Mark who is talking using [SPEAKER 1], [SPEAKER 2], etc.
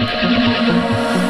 [SPEAKER 1] Música